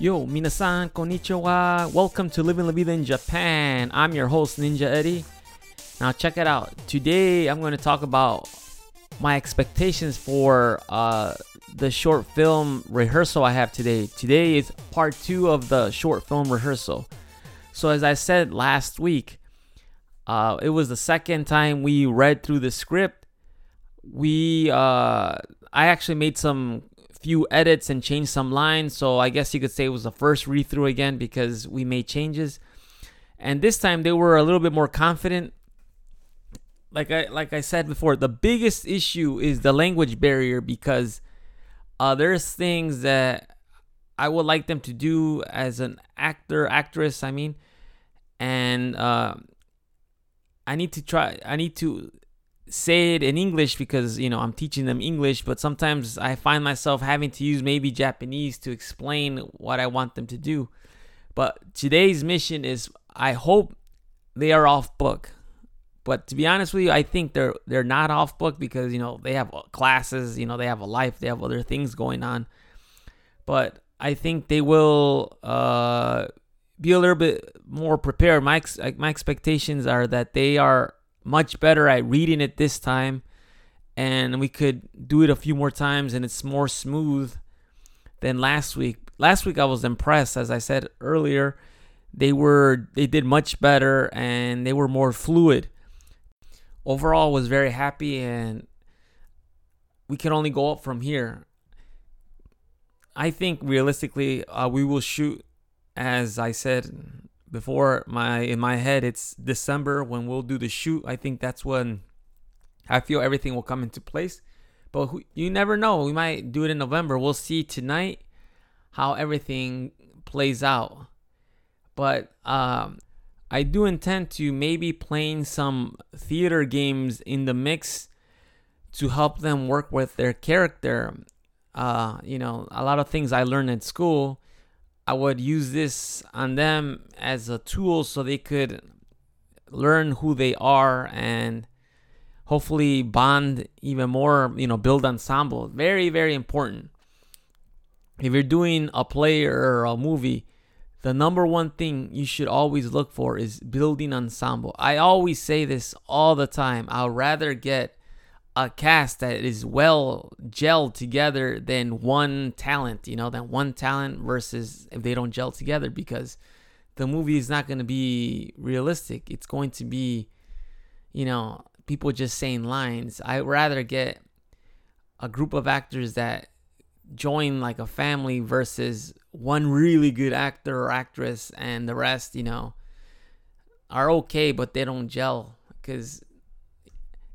Yo, minasan, konnichiwa. Welcome to Living La Vida in Japan. I'm your host, Ninja Eddie. Now, check it out. Today, I'm going to talk about my expectations for uh, the short film rehearsal I have today. Today is part two of the short film rehearsal. So, as I said last week, uh, it was the second time we read through the script. We, uh, I actually made some few edits and changed some lines. So I guess you could say it was the first read through again because we made changes. And this time they were a little bit more confident. Like I like I said before, the biggest issue is the language barrier because uh, there's things that I would like them to do as an actor, actress. I mean, and uh, I need to try. I need to say it in English because you know I'm teaching them English, but sometimes I find myself having to use maybe Japanese to explain what I want them to do. But today's mission is I hope they are off book. But to be honest with you, I think they're they're not off book because you know they have classes, you know they have a life, they have other things going on. But I think they will uh, be a little bit more prepared. My my expectations are that they are much better at reading it this time and we could do it a few more times and it's more smooth than last week. Last week I was impressed as I said earlier. They were they did much better and they were more fluid. Overall was very happy and we can only go up from here. I think realistically uh, we will shoot as I said before my in my head it's December when we'll do the shoot. I think that's when I feel everything will come into place. But who, you never know. We might do it in November. We'll see tonight how everything plays out. But um, I do intend to maybe playing some theater games in the mix to help them work with their character. Uh, you know, a lot of things I learned in school I would use this on them as a tool so they could learn who they are and hopefully bond even more, you know, build ensemble. Very, very important. If you're doing a play or a movie, the number one thing you should always look for is building ensemble. I always say this all the time. I'd rather get a cast that is well gelled together than one talent, you know, than one talent versus if they don't gel together because the movie is not going to be realistic. It's going to be, you know, people just saying lines. I'd rather get a group of actors that join like a family versus one really good actor or actress and the rest, you know, are okay, but they don't gel because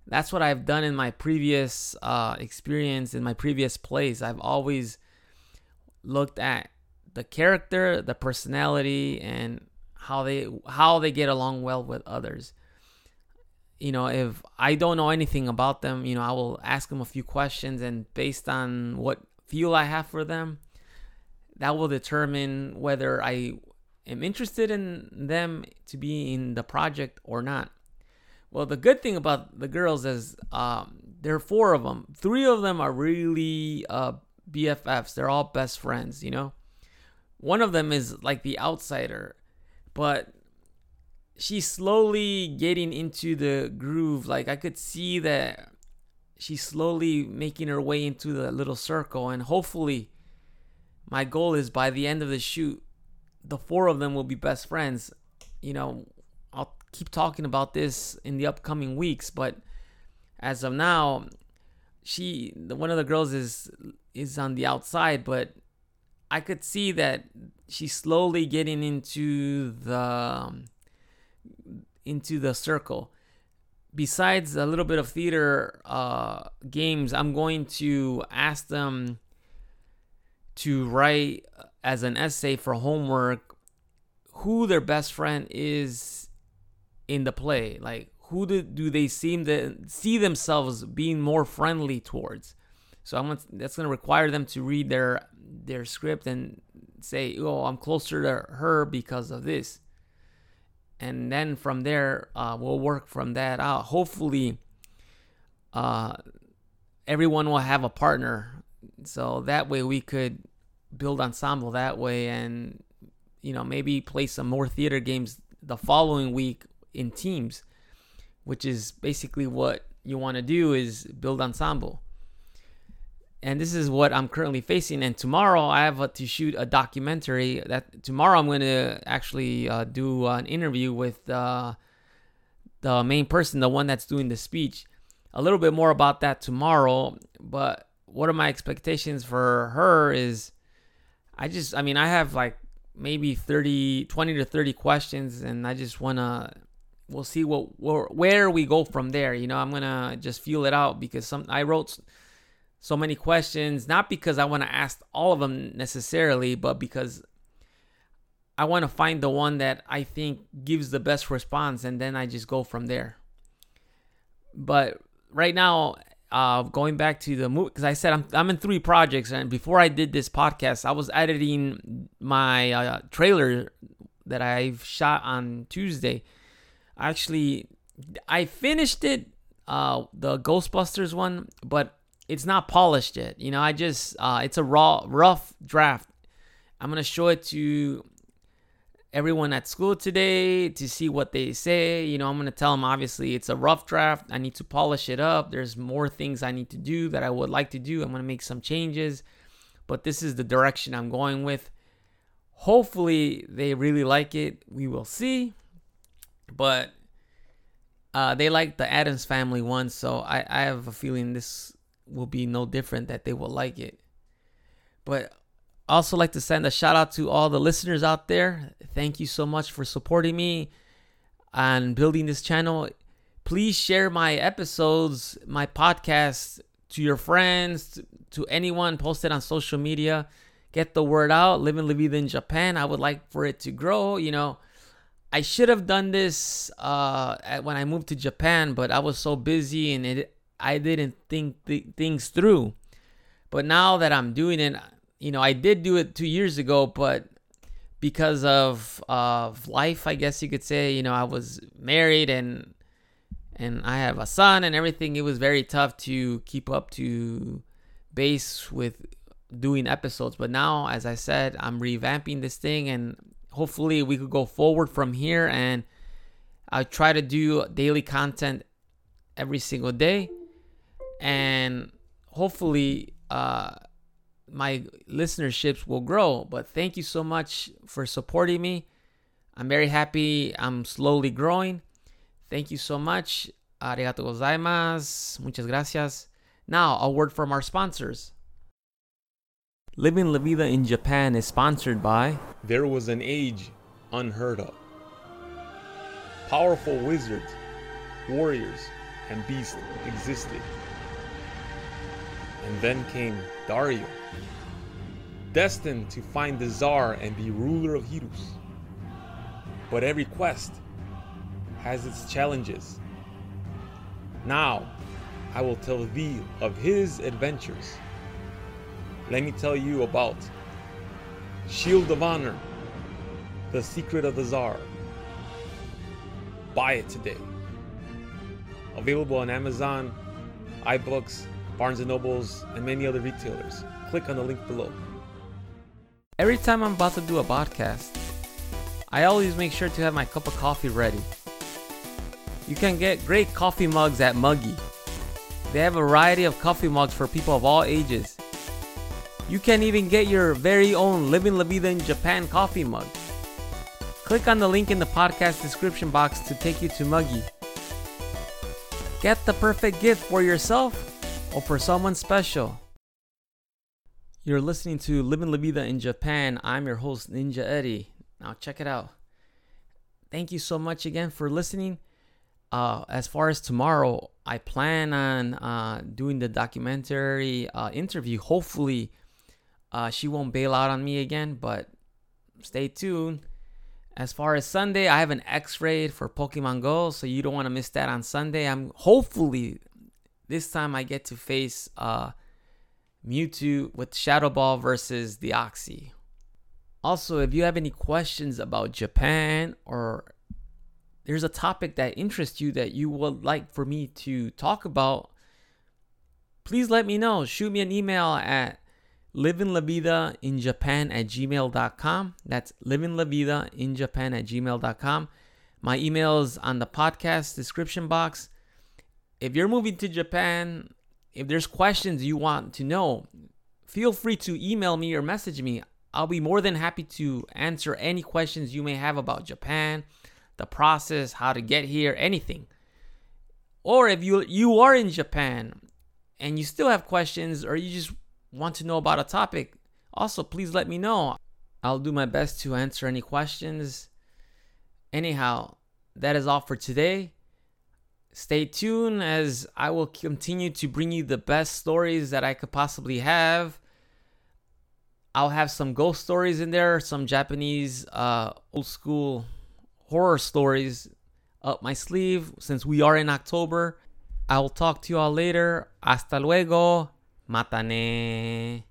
that's what I've done in my previous uh, experience in my previous place. I've always looked at the character, the personality, and how they how they get along well with others. You know, if I don't know anything about them, you know, I will ask them a few questions, and based on what feel I have for them, that will determine whether I am interested in them to be in the project or not. Well, the good thing about the girls is um, there are four of them. Three of them are really uh, BFFs. They're all best friends, you know? One of them is like the outsider, but she's slowly getting into the groove. Like I could see that she's slowly making her way into the little circle, and hopefully, my goal is by the end of the shoot, the four of them will be best friends. You know, keep talking about this in the upcoming weeks, but as of now, she one of the girls is is on the outside, but I could see that she's slowly getting into the into the circle. Besides a little bit of theater uh, games, I'm going to ask them to write as an essay for homework who their best friend is in the play? Like, who do, do they seem to see themselves being more friendly towards? So I'm that's going to require them to read their their script and say, "Oh, I'm closer to her because of this." And then from there, uh, we'll work from that out. Hopefully, uh, everyone will have a partner, so that way we could build ensemble that way and you know maybe play some more theater games the following week in teams which is basically what you want to do is build ensemble. And this is what i'm currently facing and tomorrow i have to shoot a documentary that tomorrow i'm going to actually uh, do an interview with uh, the main person the one that's doing the speech. A little bit more about that tomorrow but what are my expectations for her is I just I mean I have like maybe 30 20 to 30 questions and I just want to we'll see what where, we go from there you know I'm to just feel it out because some I wrote so many questions not because I want to ask all of them necessarily but because I want to find the one that I think gives the best response and then I just go from there but right now uh, going back to the movie because I said I'm I'm in three projects, and before I did this podcast, I was editing my uh, trailer that I've shot on Tuesday. Actually, I finished it, uh, the Ghostbusters one, but it's not polished yet. You know, I just uh, it's a raw, rough draft. I'm gonna show it to everyone at school today to see what they say. You know, I'm to tell them obviously it's a rough draft. I need to polish it up. There's more things I need to do that I would like to do. I'm to make some changes, but this is the direction I'm going with. Hopefully, they really like it. We will see. But uh, they like the Addams Family one, so I, I have a feeling this will be no different, that they will like it. But also like to send a shout out to all the listeners out there. Thank you so much for supporting me and building this channel. Please share my episodes, my podcast to your friends, to anyone, post it on social media. Get the word out. Living La Vida in Japan. I would like for it to grow. You know, I should have done this uh, when I moved to Japan, but I was so busy and it I didn't think th- things through. But now that I'm doing it, you know, I did do it two years ago, but because of of life, I guess you could say, you know, I was married and and I have a son and everything. It was very tough to keep up to base with doing episodes. But now, as I said, I'm revamping this thing and hopefully we could go forward from here and I try to do daily content every single day and hopefully uh my listenerships will grow. But thank you so much for supporting me. I'm very happy. I'm slowly growing. Thank you so much. Arigato gozaimasu. Muchas gracias. Now, a word from our sponsors. Living La Vida in Japan is sponsored by There was an age unheard of. Powerful wizards, warriors, and beasts existed. And then came Dario destined to find the Tsar and be ruler of Hirus. But every quest has its challenges. Now, I will tell thee of his adventures. Let me tell you about Shield of Honor, The Secret of the Tsar. Buy it today. Available on Amazon, iBooks, Barnes & Nobles, and many other retailers. Click on the link below. Every time I'm about to do a podcast, I always make sure to have my cup of coffee ready. You can get great coffee mugs at Muggy. They have a variety of coffee mugs for people of all ages. You can even get your very own Living La Vida in Japan coffee mug. Click on the link in the podcast description box to take you to Muggy. Get the perfect gift for yourself or for someone special. You're listening to Living La Vida in Japan. I'm your host, Ninja Eddie. Now, check it out. Thank you so much again for listening. Uh, as far as tomorrow, I plan on uh, doing the documentary uh, interview. Hopefully, uh, she won't bail out on me again, but stay tuned. As far as Sunday, I have an EX Raid for Pokemon Go, so you don't want to miss that on Sunday. I'm hopefully this time I get to face uh, Mewtwo with Shadow Ball versus the Oxy. Also, if you have any questions about Japan or there's a topic that interests you that you would like for me to talk about, please let me know. Shoot me an email at living la vida in Japan at gmail.com. That's living la vida in Japan at gmail.com. My email is on the podcast description box. If you're moving to Japan, if there's questions you want to know, feel free to email me or message me. I'll be more than happy to answer any questions you may have about Japan, the process, how to get here, anything. Or if you you are in Japan and you still have questions or you just want to know about a topic, also please let me know. I'll do my best to answer any questions. Anyhow, that is all for today. Stay tuned as I will continue to bring you the best stories that I could possibly have. I'll have some ghost stories in there, some Japanese uh, old school horror stories up my sleeve since we are in October. I will talk to you all later. Hasta luego. またね